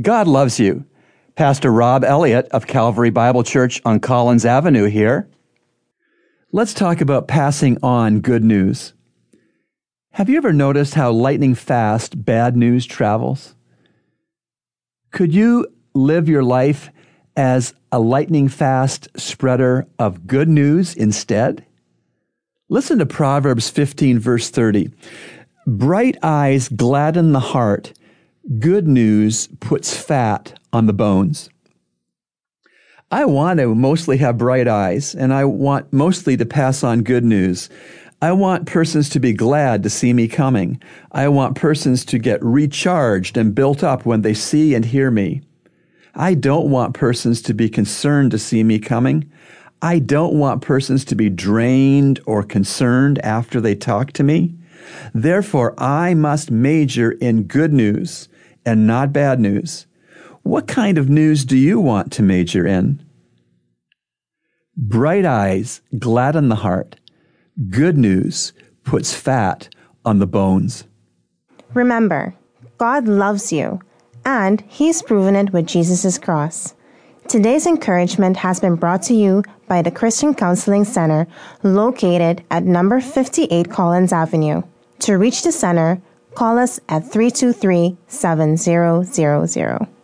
God loves you. Pastor Rob Elliott of Calvary Bible Church on Collins Avenue here. Let's talk about passing on good news. Have you ever noticed how lightning fast bad news travels? Could you live your life as a lightning fast spreader of good news instead? Listen to Proverbs 15, verse 30. Bright eyes gladden the heart, good news puts fat on the bones. I want to mostly have bright eyes, and I want mostly to pass on good news. I want persons to be glad to see me coming. I want persons to get recharged and built up when they see and hear me. I don't want persons to be concerned to see me coming. I don't want persons to be drained or concerned after they talk to me. Therefore, I must major in good news and not bad news. What kind of news do you want to major in? Bright eyes gladden the heart. Good news puts fat on the bones. Remember, God loves you, and He's proven it with Jesus' cross. Today's encouragement has been brought to you by the Christian Counseling Center located at number 58 Collins Avenue. To reach the center, call us at 323 7000.